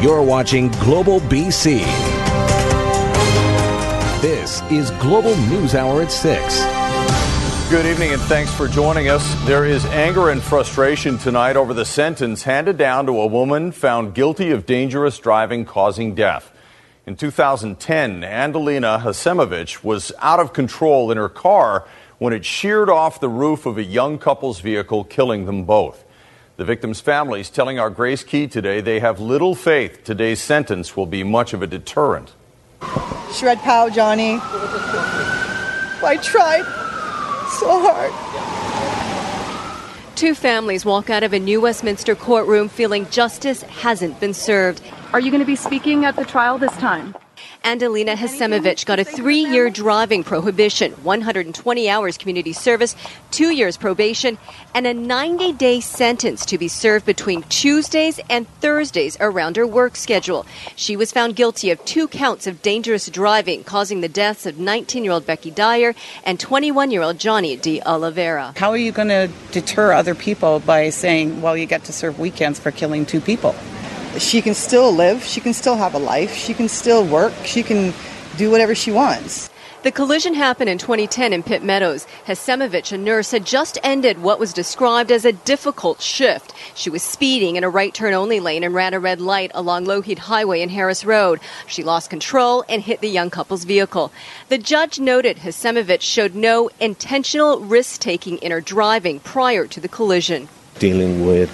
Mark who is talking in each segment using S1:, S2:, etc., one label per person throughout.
S1: You're watching Global BC. This is Global News Hour at 6.
S2: Good evening and thanks for joining us. There is anger and frustration tonight over the sentence handed down to a woman found guilty of dangerous driving causing death. In 2010, Andalina Hasimovich was out of control in her car when it sheared off the roof of a young couple's vehicle, killing them both. The victims' families telling our Grace Key today they have little faith today's sentence will be much of a deterrent.
S3: Shred pow, Johnny. I tried so hard.
S4: Two families walk out of a new Westminster courtroom feeling justice hasn't been served.
S5: Are you going to be speaking at the trial this time?
S4: Andalina Hasimovich got a three year driving prohibition, 120 hours community service, two years probation, and a 90 day sentence to be served between Tuesdays and Thursdays around her work schedule. She was found guilty of two counts of dangerous driving, causing the deaths of 19 year old Becky Dyer and 21 year old Johnny de Oliveira.
S6: How are you going to deter other people by saying, well, you get to serve weekends for killing two people?
S3: She can still live, she can still have a life, she can still work, she can do whatever she wants.
S4: The collision happened in 2010 in Pitt Meadows. Hasimovich, a nurse, had just ended what was described as a difficult shift. She was speeding in a right turn only lane and ran a red light along Lougheed Highway and Harris Road. She lost control and hit the young couple's vehicle. The judge noted Hasimovich showed no intentional risk taking in her driving prior to the collision.
S7: Dealing with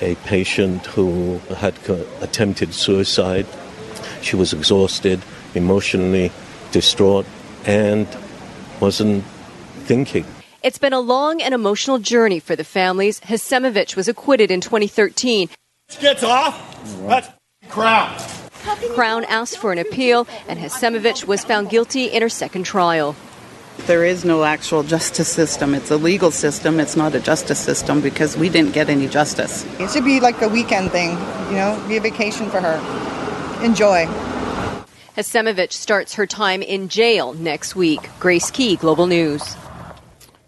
S7: a patient who had attempted suicide. She was exhausted, emotionally distraught, and wasn't thinking.
S4: It's been a long and emotional journey for the families. Hasimovich was acquitted in 2013.
S8: Gets off? That's Crown.
S4: Crown asked for an appeal, and Hasimovich was found guilty in her second trial.
S6: There is no actual justice system. It's a legal system. It's not a justice system because we didn't get any justice.
S3: It should be like a weekend thing, you know, be a vacation for her. Enjoy.
S4: Hasimovich starts her time in jail next week. Grace Key, Global News.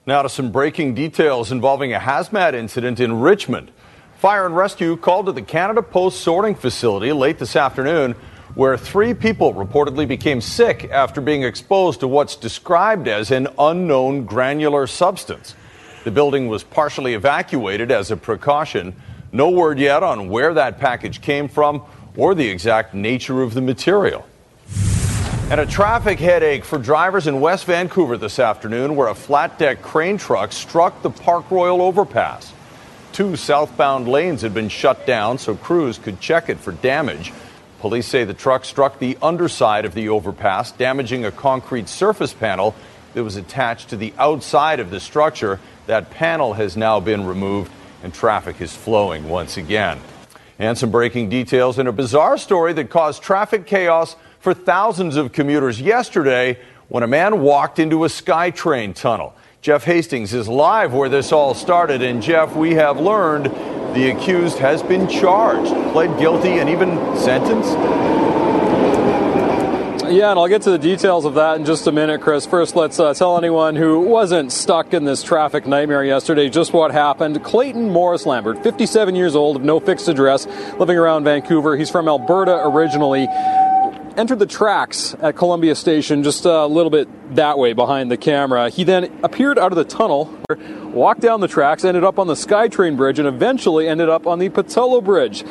S2: Now to some breaking details involving a hazmat incident in Richmond. Fire and rescue called to the Canada Post sorting facility late this afternoon where three people reportedly became sick after being exposed to what's described as an unknown granular substance. The building was partially evacuated as a precaution. No word yet on where that package came from or the exact nature of the material. And a traffic headache for drivers in West Vancouver this afternoon, where a flat deck crane truck struck the Park Royal overpass. Two southbound lanes had been shut down so crews could check it for damage. Police say the truck struck the underside of the overpass, damaging a concrete surface panel that was attached to the outside of the structure. That panel has now been removed and traffic is flowing once again. And some breaking details in a bizarre story that caused traffic chaos for thousands of commuters yesterday when a man walked into a SkyTrain tunnel. Jeff Hastings is live where this all started. And Jeff, we have learned the accused has been charged, pled guilty, and even sentenced.
S9: Yeah, and I'll get to the details of that in just a minute, Chris. First, let's uh, tell anyone who wasn't stuck in this traffic nightmare yesterday just what happened. Clayton Morris Lambert, 57 years old, of no fixed address, living around Vancouver. He's from Alberta originally entered the tracks at Columbia Station just a little bit that way behind the camera. He then appeared out of the tunnel, walked down the tracks, ended up on the SkyTrain bridge, and eventually ended up on the Pattullo Bridge,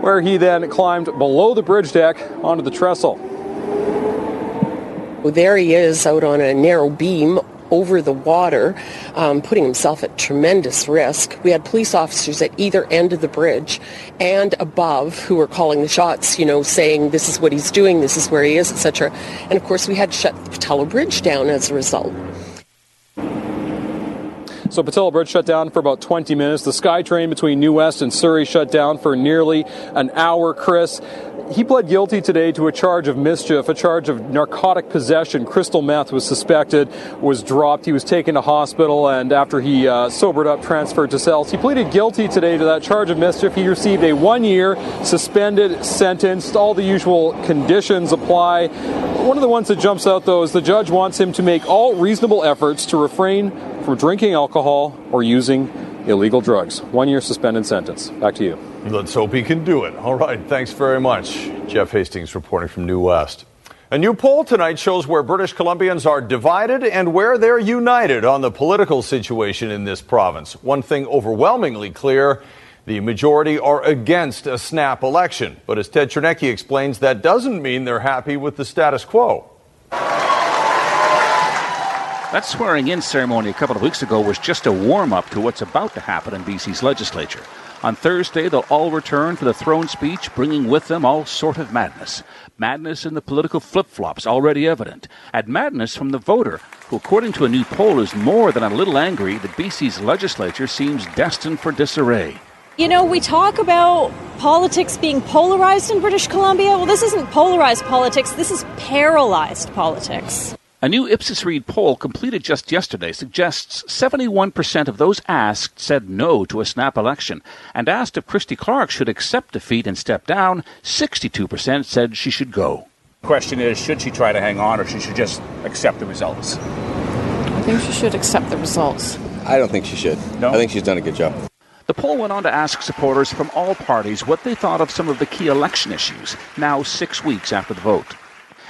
S9: where he then climbed below the bridge deck onto the trestle.
S10: Well, there he is out on a narrow beam over the water, um, putting himself at tremendous risk. We had police officers at either end of the bridge and above who were calling the shots, you know, saying this is what he's doing, this is where he is, etc. And of course, we had to shut the Pattullo Bridge down as a result.
S9: So Pattullo Bridge shut down for about 20 minutes. The SkyTrain between New West and Surrey shut down for nearly an hour, Chris. He pled guilty today to a charge of mischief, a charge of narcotic possession. Crystal meth was suspected, was dropped. He was taken to hospital, and after he uh, sobered up, transferred to cells. He pleaded guilty today to that charge of mischief. He received a one year suspended sentence. All the usual conditions apply. One of the ones that jumps out, though, is the judge wants him to make all reasonable efforts to refrain from drinking alcohol or using illegal drugs. One year suspended sentence. Back to you.
S2: Let's hope he can do it. All right, thanks very much. Jeff Hastings reporting from New West. A new poll tonight shows where British Columbians are divided and where they're united on the political situation in this province. One thing overwhelmingly clear the majority are against a snap election. But as Ted Chernecki explains, that doesn't mean they're happy with the status quo.
S11: That swearing in ceremony a couple of weeks ago was just a warm up to what's about to happen in BC's legislature. On Thursday, they'll all return for the throne speech, bringing with them all sort of madness. Madness in the political flip flops already evident, and madness from the voter, who, according to a new poll, is more than a little angry that BC's legislature seems destined for disarray.
S12: You know, we talk about politics being polarized in British Columbia. Well, this isn't polarized politics, this is paralyzed politics.
S11: A new Ipsos Reid poll completed just yesterday suggests 71% of those asked said no to a snap election, and asked if Christy Clark should accept defeat and step down, 62% said she should go.
S13: The question is should she try to hang on or she should just accept the results?
S14: I think she should accept the results.
S15: I don't think she should. No? I think she's done a good job.
S11: The poll went on to ask supporters from all parties what they thought of some of the key election issues, now six weeks after the vote.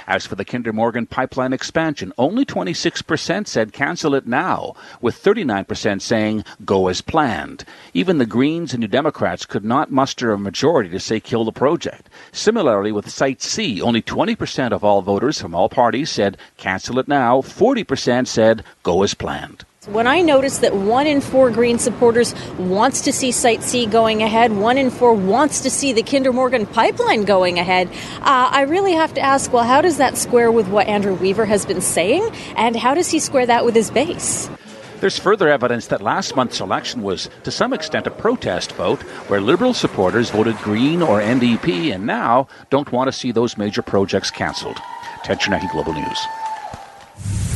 S11: As for the Kinder Morgan pipeline expansion, only 26% said cancel it now, with 39% saying go as planned. Even the Greens and New Democrats could not muster a majority to say kill the project. Similarly, with Site C, only 20% of all voters from all parties said cancel it now, 40% said go as planned.
S12: When I notice that one in four Green supporters wants to see Site C going ahead, one in four wants to see the Kinder Morgan pipeline going ahead, uh, I really have to ask well, how does that square with what Andrew Weaver has been saying? And how does he square that with his base?
S11: There's further evidence that last month's election was, to some extent, a protest vote where Liberal supporters voted Green or NDP and now don't want to see those major projects cancelled. Ted Global News.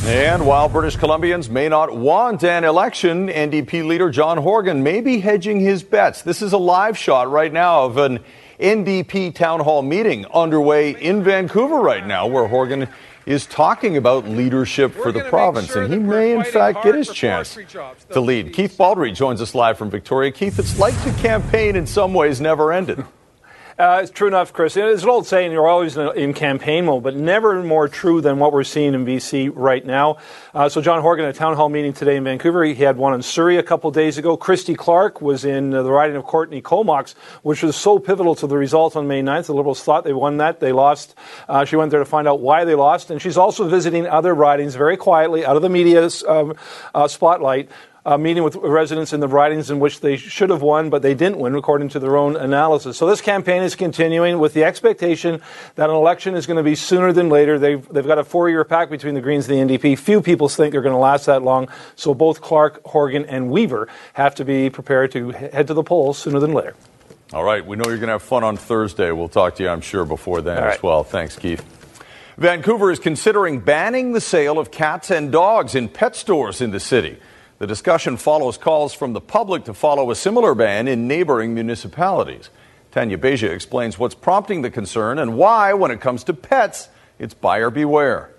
S2: And while British Columbians may not want an election, NDP leader John Horgan may be hedging his bets. This is a live shot right now of an NDP town hall meeting underway in Vancouver right now, where Horgan is talking about leadership for the province, sure and he may, in fact, get his chance to lead. Keith Baldry joins us live from Victoria. Keith, it's like the campaign in some ways never ended.
S16: Uh, it's true enough, Chris. It's an old saying, you're always in, campaign mode, but never more true than what we're seeing in BC right now. Uh, so John Horgan at a town hall meeting today in Vancouver. He had one in Surrey a couple days ago. Christy Clark was in uh, the riding of Courtenay Comox, which was so pivotal to the result on May 9th. The Liberals thought they won that. They lost. Uh, she went there to find out why they lost. And she's also visiting other ridings very quietly out of the media's um, uh, spotlight uh, meeting with residents in the ridings in which they should have won, but they didn't win, according to their own analysis. So this campaign is continuing with the expectation that an election is going to be sooner than later. They've, they've got a four year pact between the Greens and the NDP. Few people think they're going to last that long. So both Clark, Horgan, and Weaver have to be prepared to head to the polls sooner than later.
S2: All right. We know you're going to have fun on Thursday. We'll talk to you, I'm sure, before then as well. Thanks, Keith. Vancouver is considering banning the sale of cats and dogs in pet stores in the city. The discussion follows calls from the public to follow a similar ban in neighboring municipalities. Tanya Beja explains what's prompting the concern and why, when it comes to pets, it's buyer beware.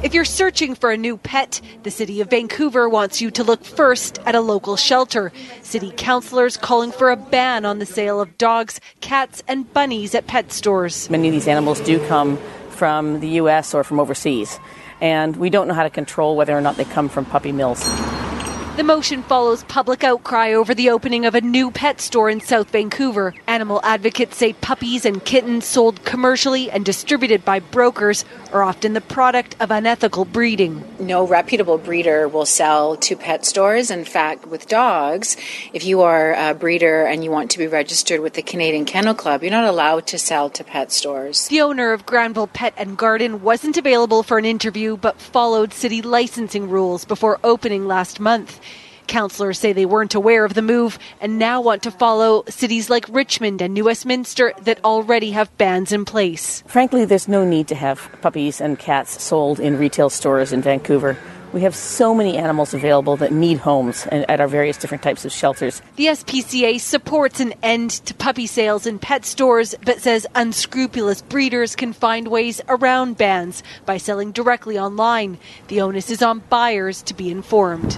S17: If you're searching for a new pet, the City of Vancouver wants you to look first at a local shelter. City councillors calling for a ban on the sale of dogs, cats, and bunnies at pet stores.
S18: Many of these animals do come from the U.S. or from overseas and we don't know how to control whether or not they come from puppy mills.
S17: The motion follows public outcry over the opening of a new pet store in South Vancouver. Animal advocates say puppies and kittens sold commercially and distributed by brokers are often the product of unethical breeding.
S19: No reputable breeder will sell to pet stores. In fact, with dogs, if you are a breeder and you want to be registered with the Canadian Kennel Club, you're not allowed to sell to pet stores.
S17: The owner of Granville Pet and Garden wasn't available for an interview but followed city licensing rules before opening last month. Councillors say they weren't aware of the move and now want to follow cities like Richmond and New Westminster that already have bans in place.
S18: Frankly, there's no need to have puppies and cats sold in retail stores in Vancouver. We have so many animals available that need homes at our various different types of shelters.
S17: The SPCA supports an end to puppy sales in pet stores, but says unscrupulous breeders can find ways around bans by selling directly online. The onus is on buyers to be informed.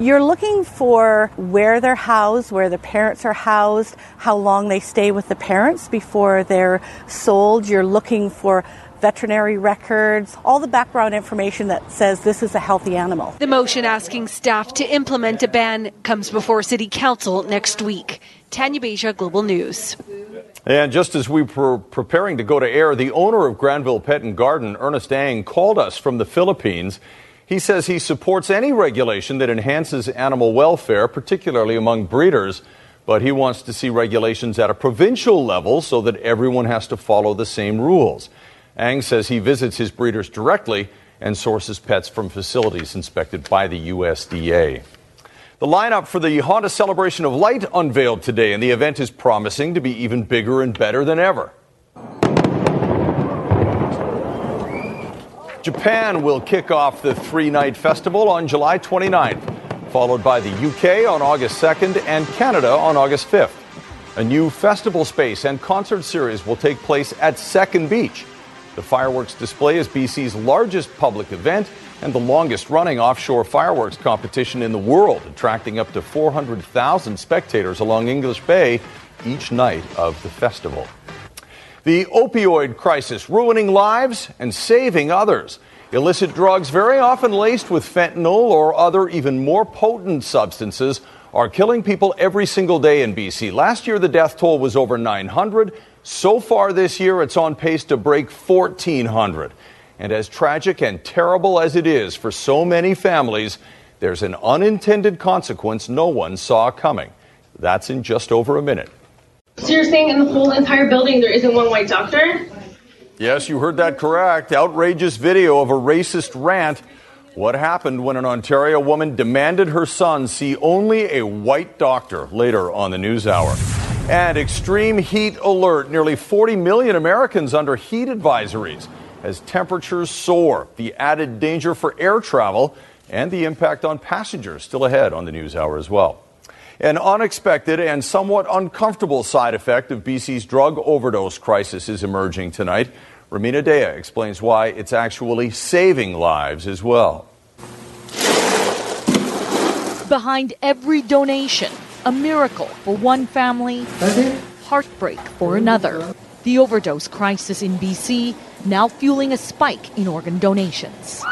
S20: You're looking for where they're housed, where the parents are housed, how long they stay with the parents before they're sold. You're looking for veterinary records, all the background information that says this is a healthy animal.
S17: The motion asking staff to implement a ban comes before City Council next week. Tanya Beja, Global News.
S2: And just as we were preparing to go to air, the owner of Granville Pet and Garden, Ernest Ang, called us from the Philippines. He says he supports any regulation that enhances animal welfare, particularly among breeders, but he wants to see regulations at a provincial level so that everyone has to follow the same rules. Ang says he visits his breeders directly and sources pets from facilities inspected by the USDA. The lineup for the Honda Celebration of Light unveiled today, and the event is promising to be even bigger and better than ever. Japan will kick off the three night festival on July 29th, followed by the UK on August 2nd and Canada on August 5th. A new festival space and concert series will take place at Second Beach. The fireworks display is BC's largest public event and the longest running offshore fireworks competition in the world, attracting up to 400,000 spectators along English Bay each night of the festival. The opioid crisis ruining lives and saving others. Illicit drugs, very often laced with fentanyl or other even more potent substances, are killing people every single day in BC. Last year, the death toll was over 900. So far this year, it's on pace to break 1,400. And as tragic and terrible as it is for so many families, there's an unintended consequence no one saw coming. That's in just over a minute.
S21: So you're saying in the whole entire building there isn't one white doctor?
S2: Yes, you heard that correct. Outrageous video of a racist rant. What happened when an Ontario woman demanded her son see only a white doctor later on the news hour? And extreme heat alert. Nearly 40 million Americans under heat advisories as temperatures soar. The added danger for air travel and the impact on passengers still ahead on the news hour as well. An unexpected and somewhat uncomfortable side effect of BC's drug overdose crisis is emerging tonight. Ramina Dea explains why it's actually saving lives as well.
S22: Behind every donation, a miracle for one family, heartbreak for another. The overdose crisis in BC now fueling a spike in organ donations.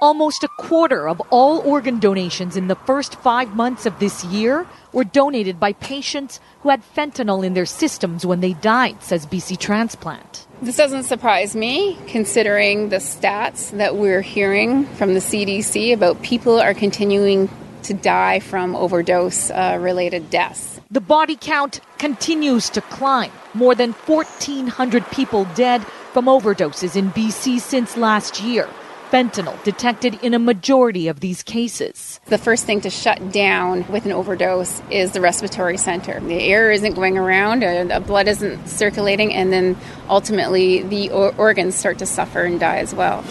S22: Almost a quarter of all organ donations in the first five months of this year were donated by patients who had fentanyl in their systems when they died, says BC Transplant.
S14: This doesn't surprise me, considering the stats that we're hearing from the CDC about people are continuing to die from overdose uh, related deaths.
S22: The body count continues to climb. More than 1,400 people dead from overdoses in BC since last year. Fentanyl detected in a majority of these cases.
S14: The first thing to shut down with an overdose is the respiratory center. The air isn't going around, uh, the blood isn't circulating, and then ultimately the organs start to suffer and die as well.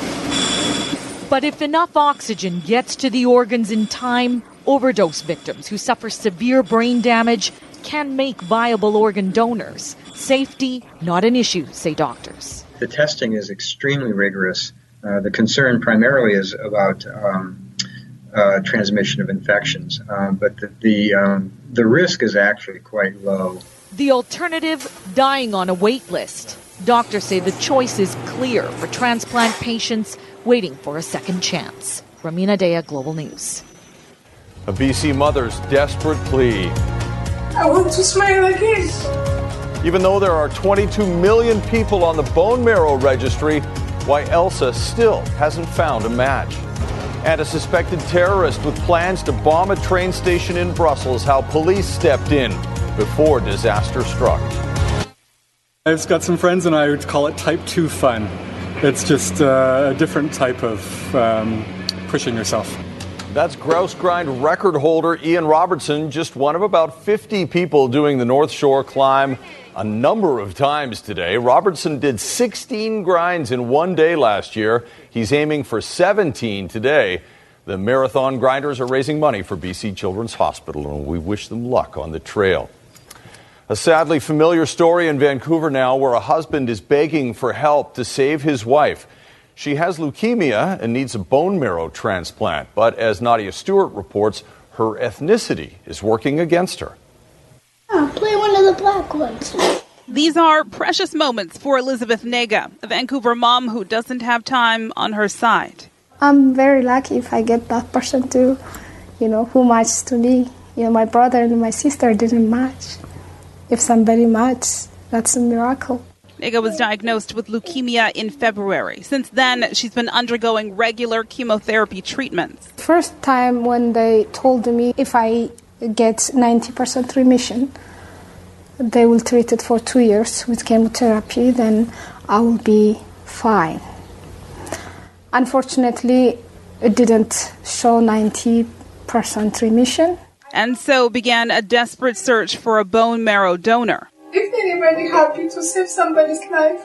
S22: But if enough oxygen gets to the organs in time, overdose victims who suffer severe brain damage can make viable organ donors. Safety, not an issue, say doctors.
S23: The testing is extremely rigorous. Uh, the concern primarily is about um, uh, transmission of infections, uh, but the the, um, the risk is actually quite low.
S22: The alternative: dying on a wait list. Doctors say the choice is clear for transplant patients waiting for a second chance. Ramina Dea, Global News.
S2: A BC mother's desperate plea.
S24: I want to smile again.
S2: Even though there are 22 million people on the bone marrow registry, why Elsa still hasn't found a match. And a suspected terrorist with plans to bomb a train station in Brussels, how police stepped in before disaster struck.
S25: I've got some friends and I would call it type 2 fun. It's just uh, a different type of um, pushing yourself.
S2: That's grouse grind record holder Ian Robertson, just one of about 50 people doing the North Shore climb a number of times today. Robertson did 16 grinds in one day last year. He's aiming for 17 today. The marathon grinders are raising money for BC Children's Hospital, and we wish them luck on the trail. A sadly familiar story in Vancouver now where a husband is begging for help to save his wife. She has leukemia and needs a bone marrow transplant. But as Nadia Stewart reports, her ethnicity is working against her.
S24: Oh, play one of the black ones.
S26: These are precious moments for Elizabeth Nega, a Vancouver mom who doesn't have time on her side.
S24: I'm very lucky if I get that person to, you know, who matches to me. You know, my brother and my sister didn't match. If somebody matches, that's a miracle.
S26: Nega was diagnosed with leukemia in February. Since then, she's been undergoing regular chemotherapy treatments.
S24: First time when they told me if I get 90% remission, they will treat it for two years with chemotherapy, then I will be fine. Unfortunately, it didn't show 90% remission.
S26: And so began a desperate search for a bone marrow donor.
S24: If anybody happy to save somebody's life,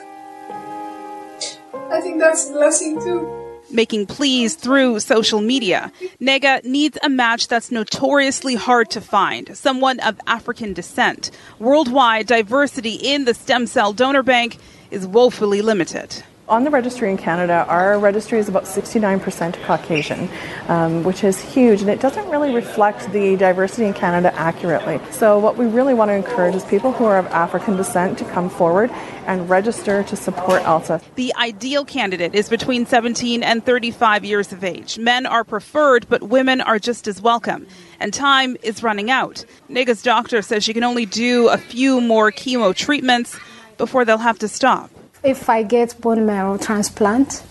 S24: I think that's a blessing too.
S26: Making pleas through social media. Nega needs a match that's notoriously hard to find, someone of African descent. Worldwide, diversity in the stem cell donor bank is woefully limited.
S27: On the registry in Canada, our registry is about 69% Caucasian, um, which is huge, and it doesn't really reflect the diversity in Canada accurately. So, what we really want to encourage is people who are of African descent to come forward and register to support ELSA.
S26: The ideal candidate is between 17 and 35 years of age. Men are preferred, but women are just as welcome. And time is running out. Nega's doctor says she can only do a few more chemo treatments before they'll have to stop.
S24: If I get bone marrow transplant,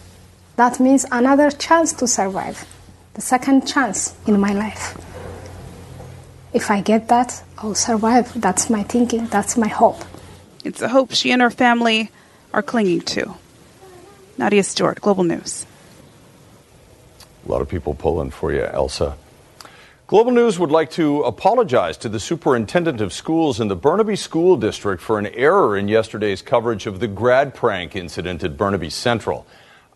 S24: that means another chance to survive, the second chance in my life. If I get that, I'll survive. That's my thinking, that's my hope.
S26: It's a hope she and her family are clinging to. Nadia Stewart, Global News.
S2: A lot of people pulling for you, Elsa. Global News would like to apologize to the superintendent of schools in the Burnaby School District for an error in yesterday's coverage of the grad prank incident at Burnaby Central.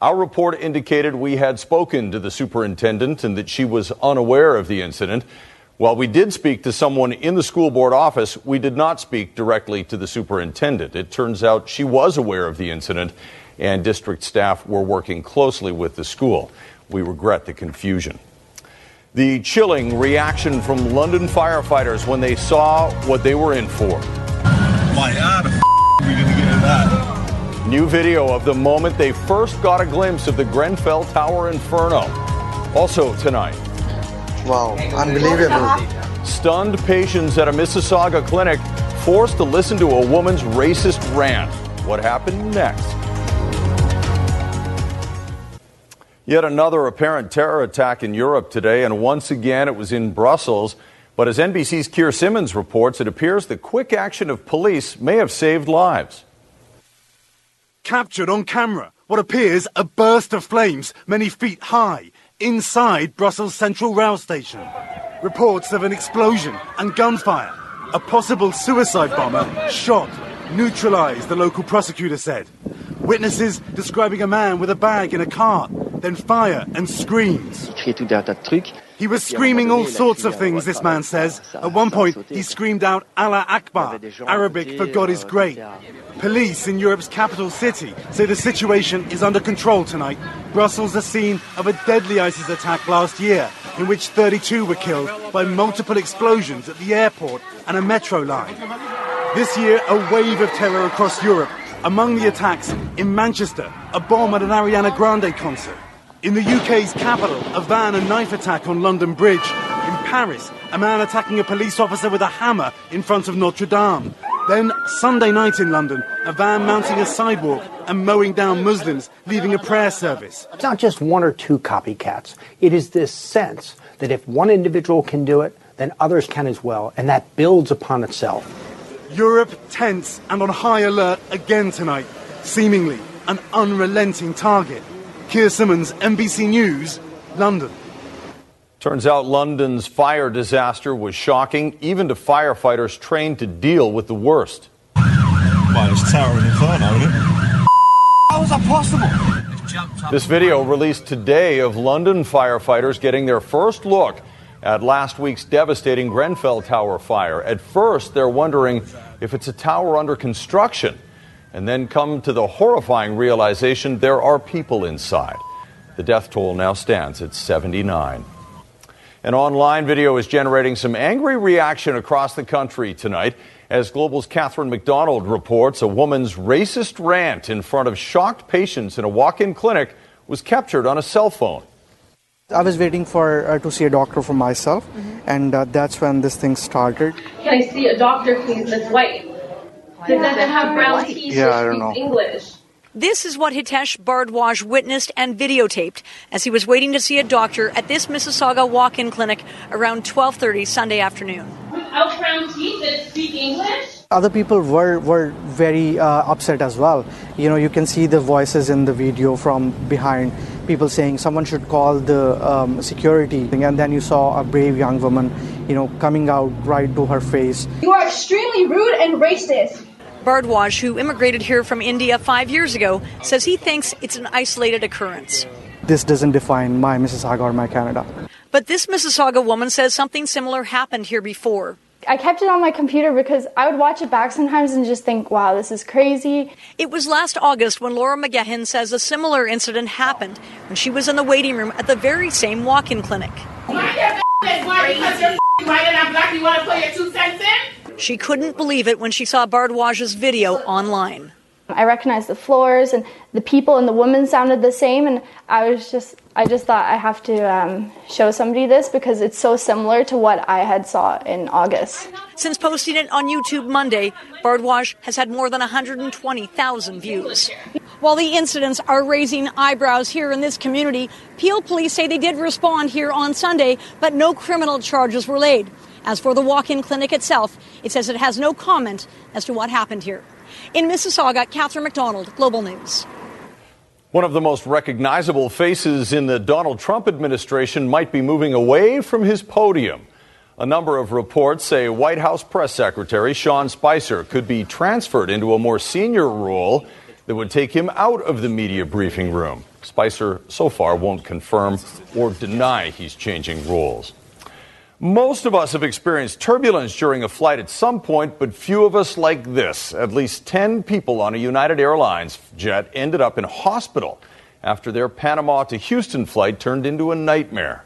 S2: Our report indicated we had spoken to the superintendent and that she was unaware of the incident. While we did speak to someone in the school board office, we did not speak directly to the superintendent. It turns out she was aware of the incident, and district staff were working closely with the school. We regret the confusion. The chilling reaction from London firefighters when they saw what they were in for.
S28: My God, we gonna get into that?
S2: New video of the moment they first got a glimpse of the Grenfell Tower Inferno. Also tonight.
S29: Wow, unbelievable.
S2: Stunned patients at a Mississauga clinic forced to listen to a woman's racist rant. What happened next? Yet another apparent terror attack in Europe today, and once again it was in Brussels. But as NBC's Keir Simmons reports, it appears the quick action of police may have saved lives.
S30: Captured on camera, what appears a burst of flames many feet high inside Brussels Central Rail Station. Reports of an explosion and gunfire. A possible suicide bomber shot, neutralized, the local prosecutor said. Witnesses describing a man with a bag in a cart, then fire and screams. He was screaming all sorts of things, this man says. At one point, he screamed out Allah Akbar, Arabic for God is great. Police in Europe's capital city say the situation is under control tonight. Brussels, the scene of a deadly ISIS attack last year, in which 32 were killed by multiple explosions at the airport and a metro line. This year, a wave of terror across Europe. Among the attacks, in Manchester, a bomb at an Ariana Grande concert. In the UK's capital, a van and knife attack on London Bridge. In Paris, a man attacking a police officer with a hammer in front of Notre Dame. Then, Sunday night in London, a van mounting a sidewalk and mowing down Muslims, leaving a prayer service.
S31: It's not just one or two copycats. It is this sense that if one individual can do it, then others can as well, and that builds upon itself.
S30: Europe tense and on high alert again tonight, seemingly an unrelenting target. Keir Simmons, NBC News, London.
S2: Turns out London's fire disaster was shocking, even to firefighters trained to deal with the worst.
S28: Well, it's towering inferno, isn't it?
S29: How is that possible?
S2: This video released today of London firefighters getting their first look at last week's devastating Grenfell Tower fire. At first, they're wondering if it's a tower under construction. and then come to the horrifying realization there are people inside. The death toll now stands at 79. An online video is generating some angry reaction across the country tonight as Global's Catherine McDonald reports a woman's racist rant in front of shocked patients in a walk in clinic was captured on a cell phone.
S32: I was waiting for uh, to see a doctor for myself, mm-hmm. and uh, that's when this thing started.
S21: Can I see a doctor, please, that's white? That doesn't have brown teeth
S32: yeah, I don't know.
S21: English.
S33: This is what Hitesh Bhardwaj witnessed and videotaped as he was waiting to see a doctor at this Mississauga walk-in clinic around 12:30 Sunday afternoon.
S21: Without brown teeth that speak English?
S32: Other people were were very uh, upset as well. You know, you can see the voices in the video from behind people saying someone should call the um, security. And then you saw a brave young woman, you know, coming out right to her face.
S21: You are extremely rude and racist.
S33: Bhardwaj, who immigrated here from India five years ago, says he thinks it's an isolated occurrence.
S32: This doesn't define my Mississauga or my Canada.
S33: But this Mississauga woman says something similar happened here before.
S21: I kept it on my computer because I would watch it back sometimes and just think, wow, this is crazy.
S33: It was last August when Laura McGahan says a similar incident happened when she was in the waiting room at the very same walk in clinic. She couldn't believe it when she saw Bhardwaj's video online.
S21: I recognized the floors and the people and the women sounded the same, and I was just, I just thought I have to um, show somebody this because it's so similar to what I had saw in August.
S33: Since posting it on YouTube Monday, Bhardwaj has had more than 120,000 views. While the incidents are raising eyebrows here in this community, Peel police say they did respond here on Sunday, but no criminal charges were laid. As for the walk in clinic itself, it says it has no comment as to what happened here. In Mississauga, Catherine McDonald, Global News.
S2: One of the most recognizable faces in the Donald Trump administration might be moving away from his podium. A number of reports say White House Press Secretary Sean Spicer could be transferred into a more senior role that would take him out of the media briefing room. Spicer so far won't confirm or deny he's changing roles. Most of us have experienced turbulence during a flight at some point, but few of us like this. At least 10 people on a United Airlines jet ended up in hospital after their Panama to Houston flight turned into a nightmare.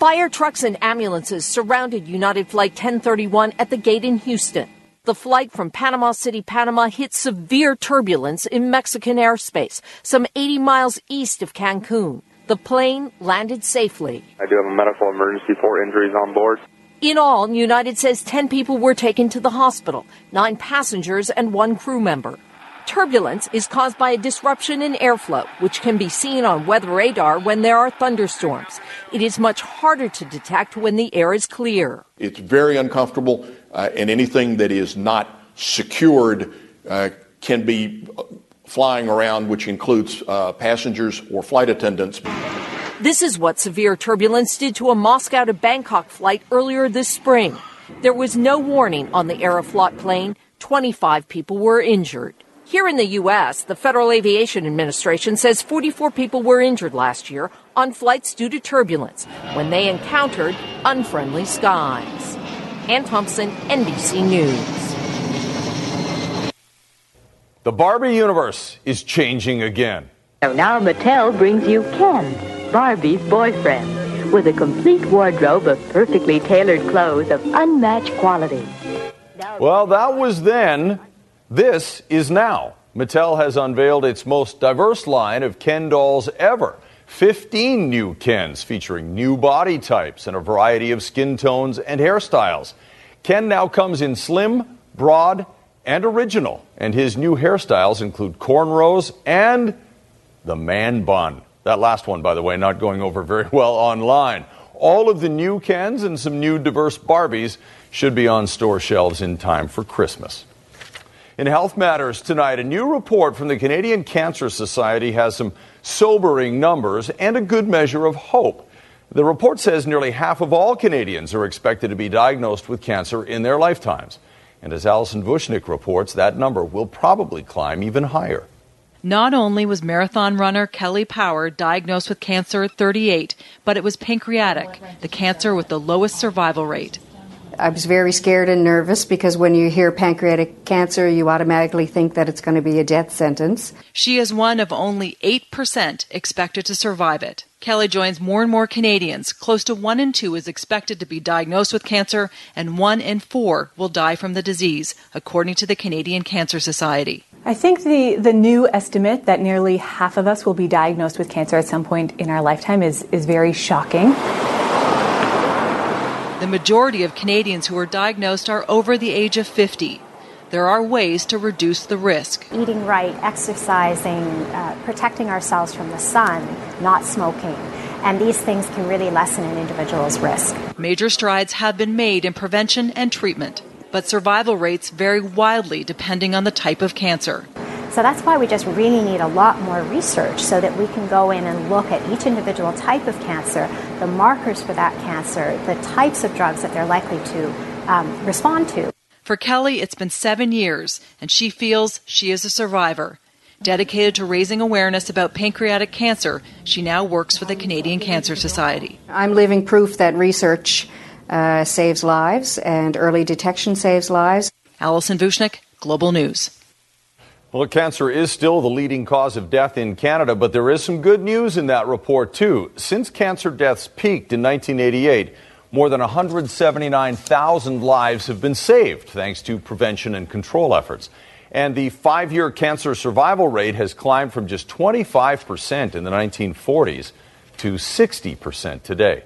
S34: Fire trucks and ambulances surrounded United Flight 1031 at the gate in Houston. The flight from Panama City, Panama hit severe turbulence in Mexican airspace, some 80 miles east of Cancun. The plane landed safely.
S35: I do have a medical emergency, four injuries on board.
S34: In all, United says 10 people were taken to the hospital, nine passengers and one crew member. Turbulence is caused by a disruption in airflow, which can be seen on weather radar when there are thunderstorms. It is much harder to detect when the air is clear.
S36: It's very uncomfortable, uh, and anything that is not secured uh, can be flying around, which includes uh, passengers or flight attendants.
S34: This is what severe turbulence did to a Moscow to Bangkok flight earlier this spring. There was no warning on the Aeroflot plane. 25 people were injured. Here in the U.S., the Federal Aviation Administration says 44 people were injured last year on flights due to turbulence when they encountered unfriendly skies. Ann Thompson, NBC News.
S2: The Barbie universe is changing again.
S37: So now Mattel brings you Ken, Barbie's boyfriend, with a complete wardrobe of perfectly tailored clothes of unmatched quality.
S2: Well, that was then. This is now. Mattel has unveiled its most diverse line of Ken dolls ever. 15 new Kens featuring new body types and a variety of skin tones and hairstyles. Ken now comes in slim, broad, and original. And his new hairstyles include cornrows and the man bun. That last one, by the way, not going over very well online. All of the new Kens and some new diverse Barbies should be on store shelves in time for Christmas. In Health Matters tonight, a new report from the Canadian Cancer Society has some sobering numbers and a good measure of hope. The report says nearly half of all Canadians are expected to be diagnosed with cancer in their lifetimes. And as Allison Vuchnich reports, that number will probably climb even higher.
S38: Not only was marathon runner Kelly Power diagnosed with cancer at 38, but it was pancreatic, the cancer with the lowest survival rate.
S39: I was very scared and nervous because when you hear pancreatic cancer, you automatically think that it's going to be a death sentence.
S38: She is one of only 8% expected to survive it. Kelly joins more and more Canadians. Close to one in two is expected to be diagnosed with cancer, and one in four will die from the disease, according to the Canadian Cancer Society.
S40: I think the, the new estimate that nearly half of us will be diagnosed with cancer at some point in our lifetime is, is very shocking.
S38: The majority of Canadians who are diagnosed are over the age of 50. There are ways to reduce the risk.
S41: Eating right, exercising, uh, protecting ourselves from the sun, not smoking. And these things can really lessen an individual's risk.
S38: Major strides have been made in prevention and treatment but survival rates vary wildly depending on the type of cancer.
S41: So that's why we just really need a lot more research so that we can go in and look at each individual type of cancer, the markers for that cancer, the types of drugs that they're likely to um, respond to.
S38: For Kelly, it's been seven years, and she feels she is a survivor. Dedicated to raising awareness about pancreatic cancer, she now works for the Canadian Cancer Society.
S39: I'm living proof that research uh, saves lives and early detection saves lives.
S38: Allison Vuchnich, Global News.
S2: Well, cancer is still the leading cause of death in Canada, but there is some good news in that report, too. Since cancer deaths peaked in 1988, more than 179,000 lives have been saved thanks to prevention and control efforts. And the five year cancer survival rate has climbed from just 25% in the 1940s to 60% today.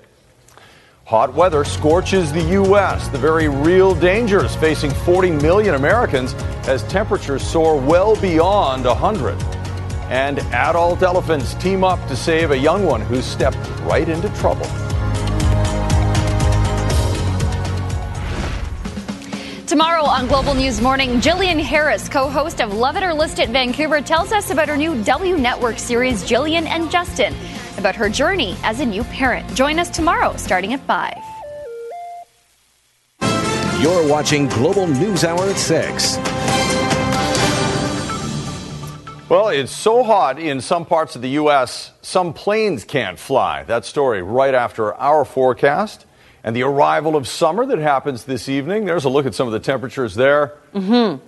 S2: Hot weather scorches the U.S., the very real dangers facing 40 million Americans as temperatures soar well beyond 100. And adult elephants team up to save a young one who stepped right into trouble.
S42: Tomorrow on Global News Morning, Jillian Harris, co host of Love It or List It Vancouver, tells us about her new W Network series, Jillian and Justin about her journey as a new parent. Join us tomorrow starting at 5.
S43: You're watching Global News Hour at 6.
S2: Well, it's so hot in some parts of the U.S., some planes can't fly. That story right after our forecast and the arrival of summer that happens this evening. There's a look at some of the temperatures there.
S44: Mm-hmm.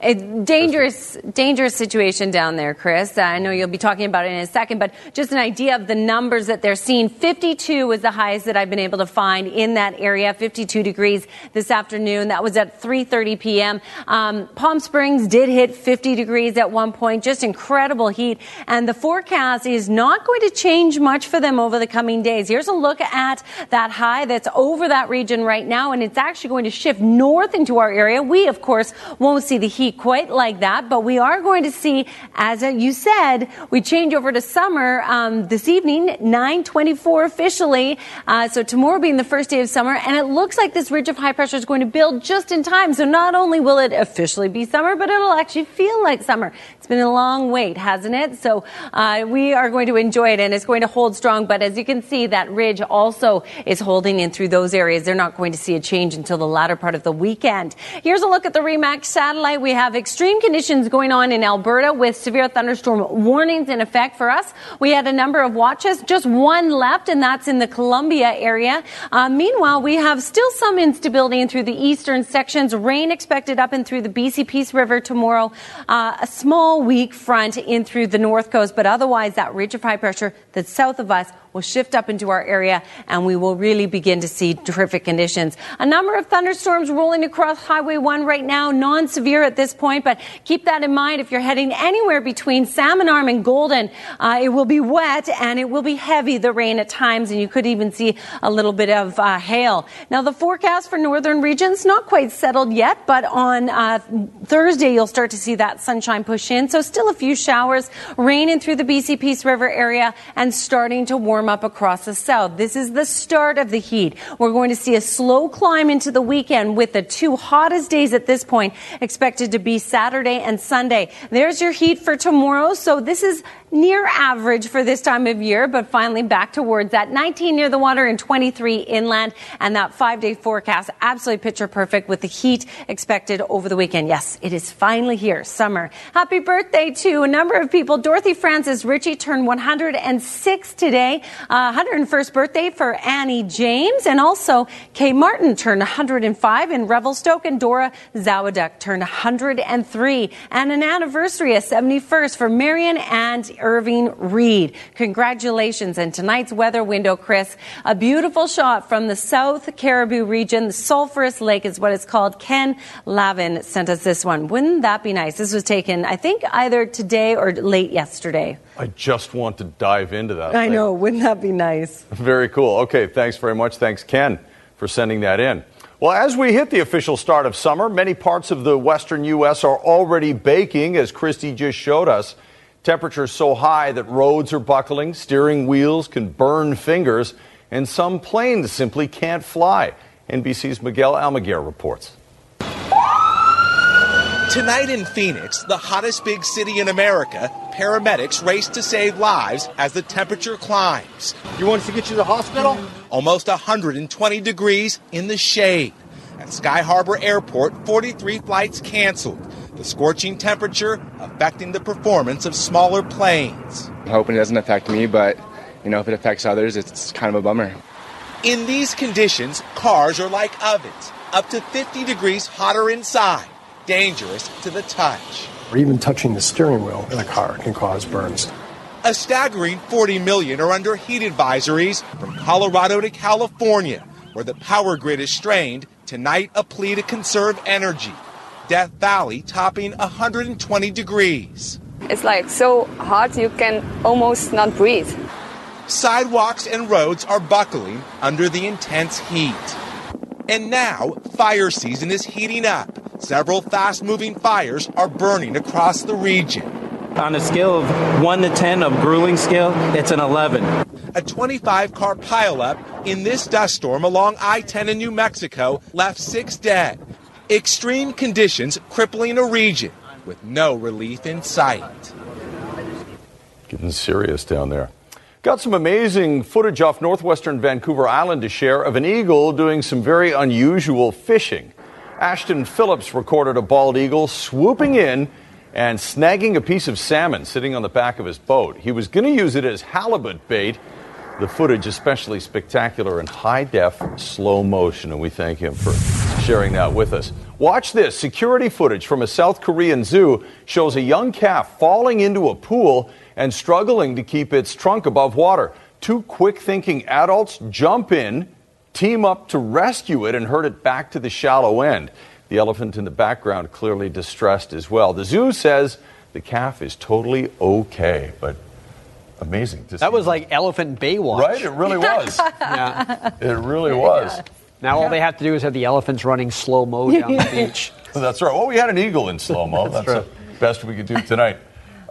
S44: A dangerous, dangerous situation down there, Chris. I know you'll be talking about it in a second, but just an idea of the numbers that they're seeing. 52 was the highest that I've been able to find in that area. 52 degrees this afternoon. That was at 3:30 p.m. Um, Palm Springs did hit 50 degrees at one point. Just incredible heat, and the forecast is not going to change much for them over the coming days. Here's a look at that high that's over that region right now, and it's actually going to shift north into our area. We, of course, won't see the heat quite like that, but we are going to see, as you said, we change over to summer um, this evening, 924 officially. Uh, so tomorrow being the first day of summer, and it looks like this ridge of high pressure is going to build just in time. So not only will it officially be summer, but it'll actually feel like summer. It's been a long wait, hasn't it? So uh, we are going to enjoy it, and it's going to hold strong. But as you can see, that ridge also is holding in through those areas. They're not going to see a change until the latter part of the weekend. Here's a look at the REMAX satellite. We have extreme conditions going on in Alberta with severe thunderstorm warnings in effect for us. We had a number of watches, just one left, and that's in the Columbia area. Uh, meanwhile, we have still some instability in through the eastern sections. Rain expected up and through the BC Peace River tomorrow. Uh, a small weak front in through the north coast, but otherwise that ridge of high pressure that's south of us will shift up into our area and we will really begin to see terrific conditions. A number of thunderstorms rolling across Highway 1 right now, non-severe at this point, but keep that in mind if you're heading anywhere between Salmon Arm and Golden. Uh, it will be wet and it will be heavy, the rain at times, and you could even see a little bit of uh, hail. Now, the forecast for northern regions, not quite settled yet, but on uh, Thursday, you'll start to see that sunshine push in. So still a few showers, rain in through the BC Peace River area and starting to warm up across the south. This is the start of the heat. We're going to see a slow climb into the weekend with the two hottest days at this point expected to be Saturday and Sunday. There's your heat for tomorrow. So this is near average for this time of year, but finally back towards that 19 near the water and 23 inland. And that five day forecast, absolutely picture perfect with the heat expected over the weekend. Yes, it is finally here, summer. Happy birthday to a number of people. Dorothy Francis Ritchie turned 106 today. Uh, 101st birthday for Annie James. And also Kay Martin turned 105 in Revelstoke and Dora Zawaduk turned 103. And an anniversary, a 71st for Marion and Irving Reed. Congratulations. And tonight's weather window, Chris, a beautiful shot from the South Cariboo region. The Sulphurous Lake is what it's called. Ken Lavin sent us this one. Wouldn't that be nice? This was taken, I think, either today or late yesterday.
S2: I just want to dive into that.
S44: I
S2: thing.
S44: know. Wouldn't that be nice?
S2: Very cool. Okay, thanks very much. Thanks, Ken, for sending that in. Well, as we hit the official start of summer, many parts of the western U.S. are already baking, as Christy just showed us. Temperatures so high that roads are buckling, steering wheels can burn fingers, and some planes simply can't fly. NBC's Miguel Almaguer reports.
S45: Tonight in Phoenix, the hottest big city in America, paramedics race to save lives as the temperature climbs.
S29: You want us to get you to the hospital?
S45: Almost 120 degrees in the shade. At Sky Harbor Airport, 43 flights canceled. The scorching temperature affecting the performance of smaller planes.
S46: I'm hoping it doesn't affect me, but you know, if it affects others, it's kind of a bummer.
S45: In these conditions, cars are like ovens, up to 50 degrees hotter inside, dangerous to the touch.
S47: Or even touching the steering wheel in a car can cause burns.
S45: A staggering 40 million are under heat advisories from Colorado to California, where the power grid is strained. Tonight, a plea to conserve energy. Death Valley topping 120 degrees.
S48: It's like so hot you can almost not breathe.
S45: Sidewalks and roads are buckling under the intense heat. And now, fire season is heating up. Several fast moving fires are burning across the region.
S49: On a scale of 1 to 10 of grueling scale, it's an 11.
S45: A 25 car pileup in this dust storm along I 10 in New Mexico left six dead. Extreme conditions crippling a region with no relief in sight.
S2: Getting serious down there. Got some amazing footage off northwestern Vancouver Island to share of an eagle doing some very unusual fishing. Ashton Phillips recorded a bald eagle swooping in and snagging a piece of salmon sitting on the back of his boat. He was going to use it as halibut bait. The footage especially spectacular in high def slow motion, and we thank him for sharing that with us. Watch this. Security footage from a South Korean zoo shows a young calf falling into a pool and struggling to keep its trunk above water. Two quick thinking adults jump in, team up to rescue it, and herd it back to the shallow end. The elephant in the background clearly distressed as well. The zoo says the calf is totally okay, but amazing to see.
S50: That was like Elephant Baywatch.
S2: Right? It really was.
S50: yeah.
S2: It really was.
S50: Now all they have to do is have the elephants running slow mo down the beach.
S2: That's right. Well, we had an eagle in slow mo. That's, the best we could do tonight.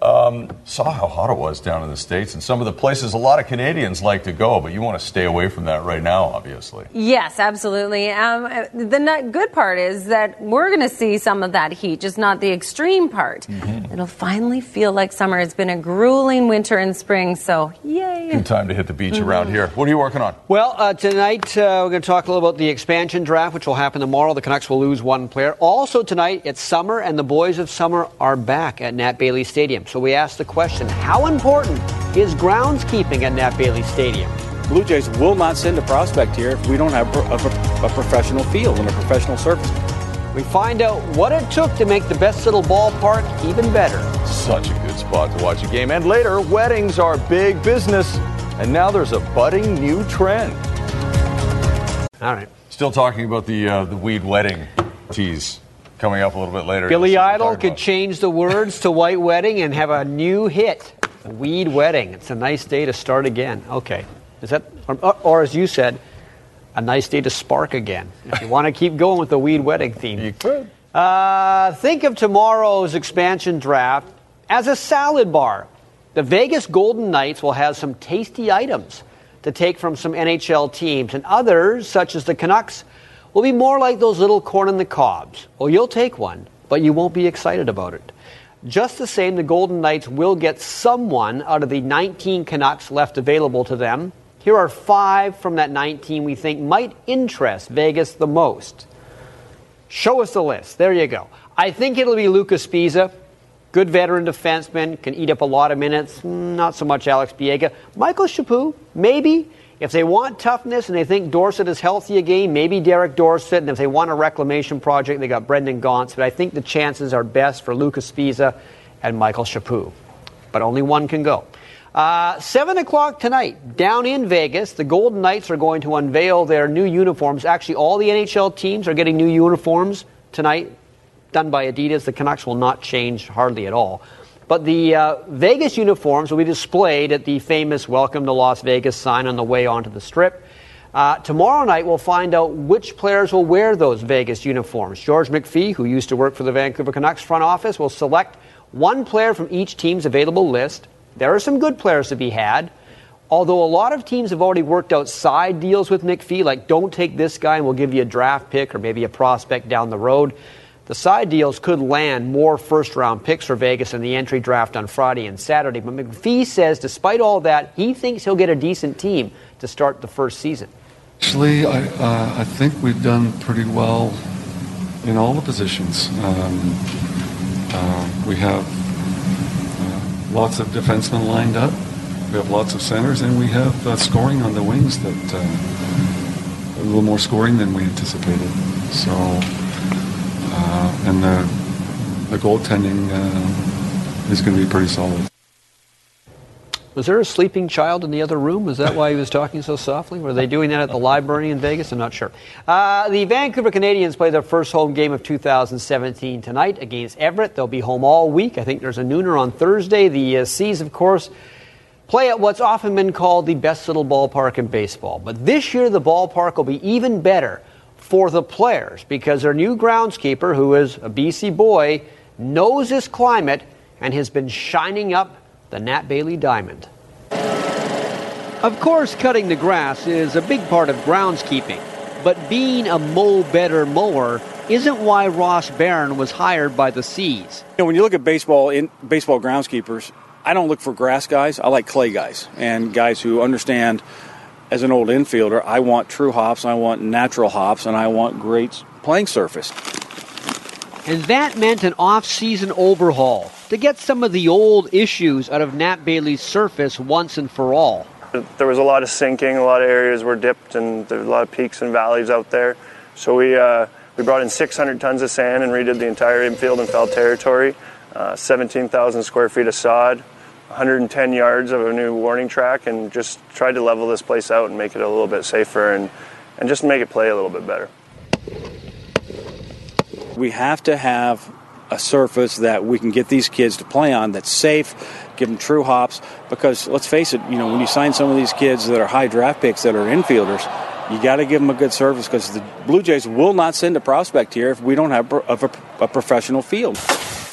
S2: Um, saw how hot it was down in the States and some of the places a lot of Canadians like to go, but you want to stay away from that right now, obviously.
S44: Yes, absolutely. Um, the n- good part is that we're going to see some of that heat, just not the extreme part.
S2: Mm-hmm.
S44: It'll finally feel like summer. It's been a grueling winter and spring, so yay.
S2: Good time to hit the beach around here. What are you working on?
S50: Well, uh, tonight uh, we're going to talk a little about the expansion draft, which will happen tomorrow. The Canucks will lose one player. Also tonight, it's summer, and the boys of summer are back at Nat Bailey Stadium. So we asked the question: How important is groundskeeping at Nat Bailey Stadium?
S51: Blue Jays will not send a prospect here if we don't have a, a, a professional field and a professional surface.
S50: We find out what it took to make the best little ballpark even better.
S2: Such a good spot to watch a game. And later, weddings are big business, and now there's a budding new trend.
S50: All right.
S2: Still talking about the uh, the weed wedding tease coming up a little bit later.
S50: Billy
S2: You'll see what
S50: Idol could change the words to White Wedding and have a new hit, Weed Wedding. It's a nice day to start again. Okay. Is that, or, or as you said, a nice day to spark again? If you want to keep going with the Weed Wedding theme.
S2: You could.
S50: Uh, think of tomorrow's expansion draft as a salad bar. The Vegas Golden Knights will have some tasty items to take from some NHL teams, and others, such as the Canucks, will be more like those little corn on the cobs. Well, you'll take one, but you won't be excited about it. Just the same, the Golden Knights will get someone out of the 19 Canucks left available to them. Here are five from that 19 we think might interest Vegas the most. Show us the list. There you go. I think it'll be Lucas Sbisa. Good veteran defenseman, can eat up a lot of minutes. Not so much Alex Biega. Michael Chaput, maybe. If they want toughness and they think Dorsett is healthy again, maybe Derek Dorsett. And if they want a reclamation project, they got Brendan Gaunce. But I think the chances are best for Lucas Sbisa and Michael Chaput. But only one can go. Uh, 7 o'clock tonight, down in Vegas, the Golden Knights are going to unveil their new uniforms. Actually, all the NHL teams are getting new uniforms tonight, done by Adidas. The Canucks will not change hardly at all. But the uh, Vegas uniforms will be displayed at the famous Welcome to Las Vegas sign on the way onto the strip. Uh, tomorrow night, we'll find out which players will wear those Vegas uniforms. George McPhee, who used to work for the Vancouver Canucks front office, will select one player from each team's available list. There are some good players to be had. Although a lot of teams have already worked out side deals with McPhee, like don't take this guy and we'll give you a draft pick or maybe a prospect down the road the side deals could land more first round picks for Vegas in the entry draft on Friday and Saturday. But McPhee says, despite all that, he thinks he'll get a decent team to start the first season.
S52: Actually, I, uh, I think we've done pretty well in all the positions. Um, uh, we have uh, lots of defensemen lined up. We have lots of centers, and we have uh, scoring on the wings that uh, a little more scoring than we anticipated. So and the, the goaltending uh, is going to be pretty solid.
S50: Was there a sleeping child in the other room? Is that why he was talking so softly? Were they doing that at the library in Vegas? I'm not sure. Uh, the Vancouver Canadians play their first home game of 2017 tonight against Everett. They'll be home all week. I think there's a nooner on Thursday. The uh, Seas, of course, play at what's often been called the best little ballpark in baseball. But this year, the ballpark will be even better for the players because their new groundskeeper, who is a BC boy, knows this climate and has been shining up the Nat Bailey Diamond. Of course, cutting the grass is a big part of groundskeeping, but being a mow better mower isn't why Ross Barron was hired by the Seas.
S51: You know, when you look at baseball in baseball groundskeepers, I don't look for grass guys. I like clay guys and guys who understand as an old infielder, I want true hops, I want natural hops, and I want great playing surface.
S50: And that meant an off season overhaul to get some of the old issues out of Nat Bailey's surface once and for all.
S53: There was a lot of sinking, a lot of areas were dipped, and there were a lot of peaks and valleys out there. So we, uh, we brought in 600 tons of sand and redid the entire infield and foul territory, uh, 17,000 square feet of sod, 110 yards of a new warning track and just tried to level this place out and make it a little bit safer and, and just make it play a little bit better.
S51: We have to have a surface that we can get these kids to play on that's safe, give them true hops. Because let's face it, you know, when you sign some of these kids that are high draft picks that are infielders, you got to give them a good service because the Blue Jays will not send a prospect here if we don't have a, a professional field.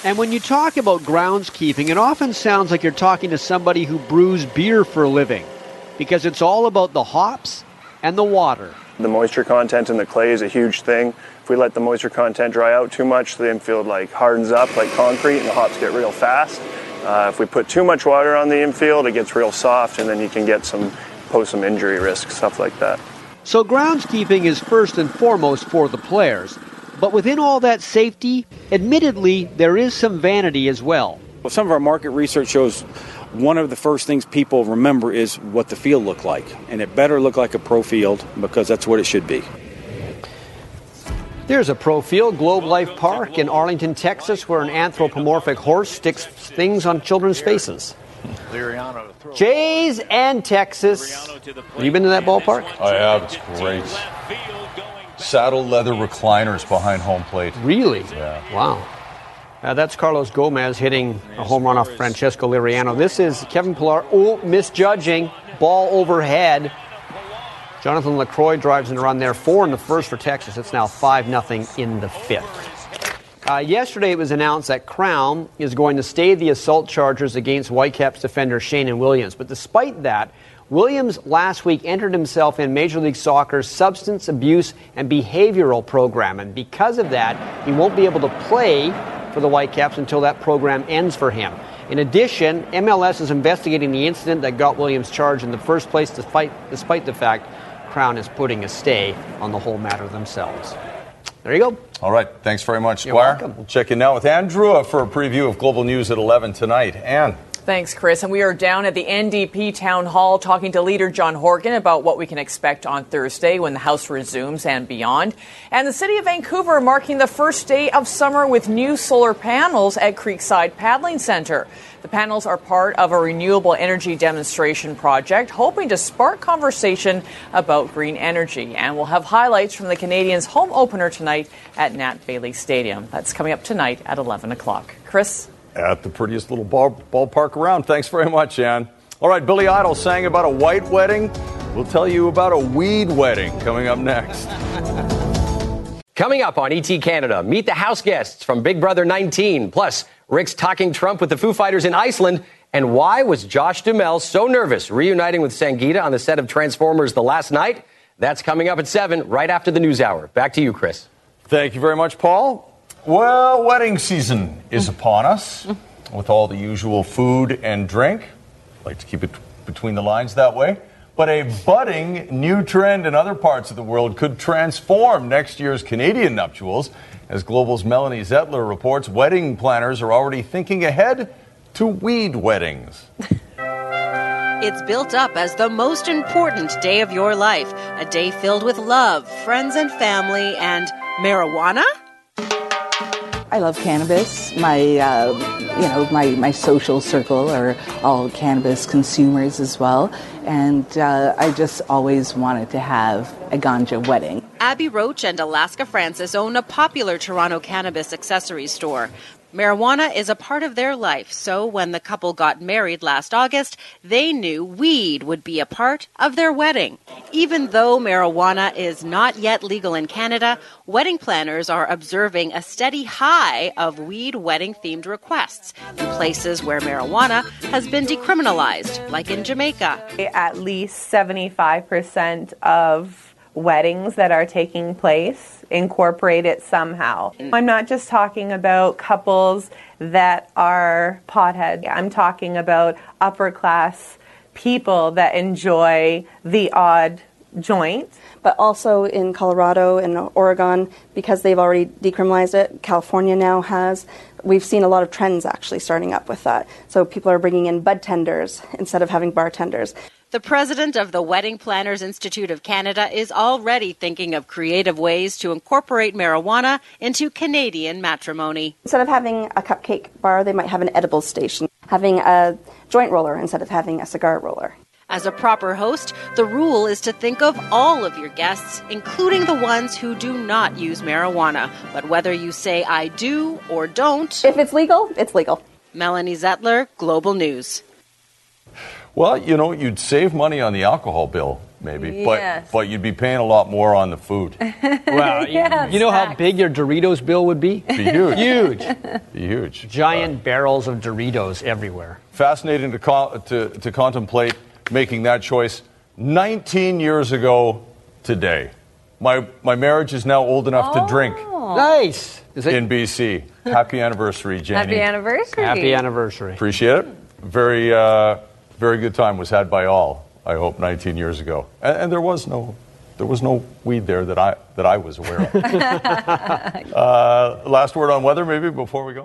S50: And when you talk about groundskeeping, it often sounds like you're talking to somebody who brews beer for a living because it's all about the hops and the water.
S53: The moisture content in the clay is a huge thing. If we let the moisture content dry out too much, the infield like hardens up like concrete and the hops get real fast. Uh, if we put too much water on the infield, it gets real soft and then you can get some pose some injury risk, stuff like that.
S50: So groundskeeping is first and foremost for the players. But within all that safety, admittedly, there is some vanity as well.
S51: Well, some of our market research shows one of the first things people remember is what the field looked like. And it better look like a pro field because that's what it should be.
S50: There's a pro field, Globe Life Park in Arlington, Texas, where an anthropomorphic horse sticks things on children's faces. Jays and Texas. Have you been to that ballpark?
S2: I have. It's great saddle leather recliners behind home plate.
S50: Really?
S2: Yeah.
S50: Wow. Uh, that's Carlos Gomez hitting a home run off Francisco Liriano. This is Kevin Pillar. Oh, misjudging. Ball overhead. Jonathan Lucroy drives in a run there. Four in the first for Texas. It's now 5 0 in the fifth. Uh, yesterday, it was announced that Crown is going to stay the assault charges against Whitecaps defender Sheanon Williams. But despite that, Williams last week entered himself in Major League Soccer's substance abuse and behavioral program, and because of that, he won't be able to play for the Whitecaps until that program ends for him. In addition, MLS is investigating the incident that got Williams charged in the first place, despite, despite the fact Crown is putting a stay on the whole matter themselves. There you go.
S2: All right. Thanks very much,
S50: You're
S2: Squire.
S50: welcome.
S2: We'll check in now with Ann Drewa for a preview of Global News at 11 tonight. Ann.
S54: Thanks, Chris. And we are down at the NDP town hall talking to leader John Horgan about what we can expect on Thursday when the House resumes and beyond. And the city of Vancouver marking the first day of summer with new solar panels at Creekside Paddling Center. The panels are part of a renewable energy demonstration project hoping to spark conversation about green energy. And we'll have highlights from the Canadians' home opener tonight at Nat Bailey Stadium. That's coming up tonight at 11 o'clock. Chris?
S2: At the prettiest little ball, ballpark around. Thanks very much, Ann. All right, Billy Idol sang about a white wedding. We'll tell you about a weed wedding coming up next.
S55: Coming up on ET Canada, meet the house guests from Big Brother 19. Plus, Rick's talking Trump with the Foo Fighters in Iceland. And why was Josh Duhamel so nervous reuniting with Sangita on the set of Transformers The Last Knight? That's coming up at 7, right after the news hour. Back to you, Chris.
S2: Thank you very much, Paul. Well, wedding season is upon us with all the usual food and drink. I like to keep it between the lines that way. But a budding new trend in other parts of the world could transform next year's Canadian nuptials. As Global's Melanie Zettler reports, wedding planners are already thinking ahead to weed weddings.
S56: It's built up as the most important day of your life, a day filled with love, friends and family, and marijuana?
S57: I love cannabis. My, uh, you know, my, my social circle are all cannabis consumers as well. And uh, I just always wanted to have a ganja wedding.
S56: Abi Roach and Alaska Francis own a popular Toronto cannabis accessory store. Marijuana is a part of their life, so when the couple got married last August, they knew weed would be a part of their wedding. Even though marijuana is not yet legal in Canada, wedding planners are observing a steady high of weed wedding themed requests in places where marijuana has been decriminalized, like in Jamaica.
S58: At least 75% of weddings that are taking place incorporate it somehow. Mm. I'm not just talking about couples that are pothead. I'm talking about upper class people that enjoy the odd joint.
S59: But also in Colorado and Oregon, because they've already decriminalized it, California now has. We've seen a lot of trends actually starting up with that. So people are bringing in bud tenders instead of having bartenders.
S56: The president of the Wedding Planners Institute of Canada is already thinking of creative ways to incorporate marijuana into Canadian matrimony.
S59: Instead of having a cupcake bar, they might have an edible station, having a joint roller instead of having a cigar roller.
S56: As a proper host, the rule is to think of all of your guests, including the ones who do not use marijuana. But whether you say I do or don't.
S59: If it's legal, it's legal.
S56: Melanie Zettler, Global News.
S2: Well, you know, you'd save money on the alcohol bill, maybe,
S50: Yes.
S2: but but you'd be paying a lot more on the food.
S50: Well, you- you, know how big your Doritos bill would be?
S2: Be huge.
S50: huge.
S2: Be huge.
S50: Giant barrels of Doritos everywhere.
S2: Fascinating to, co- to to contemplate making that choice 19 years ago today. My my marriage is now old enough to drink.
S50: Nice.
S2: in BC. Happy anniversary, Janie.
S44: Happy anniversary.
S50: Happy anniversary.
S2: Appreciate it. Very, uh, very good time was had by all. I hope 19 years ago, and, and there was no, there was no weed there that I that I was aware of. uh, last word on weather, maybe before we go.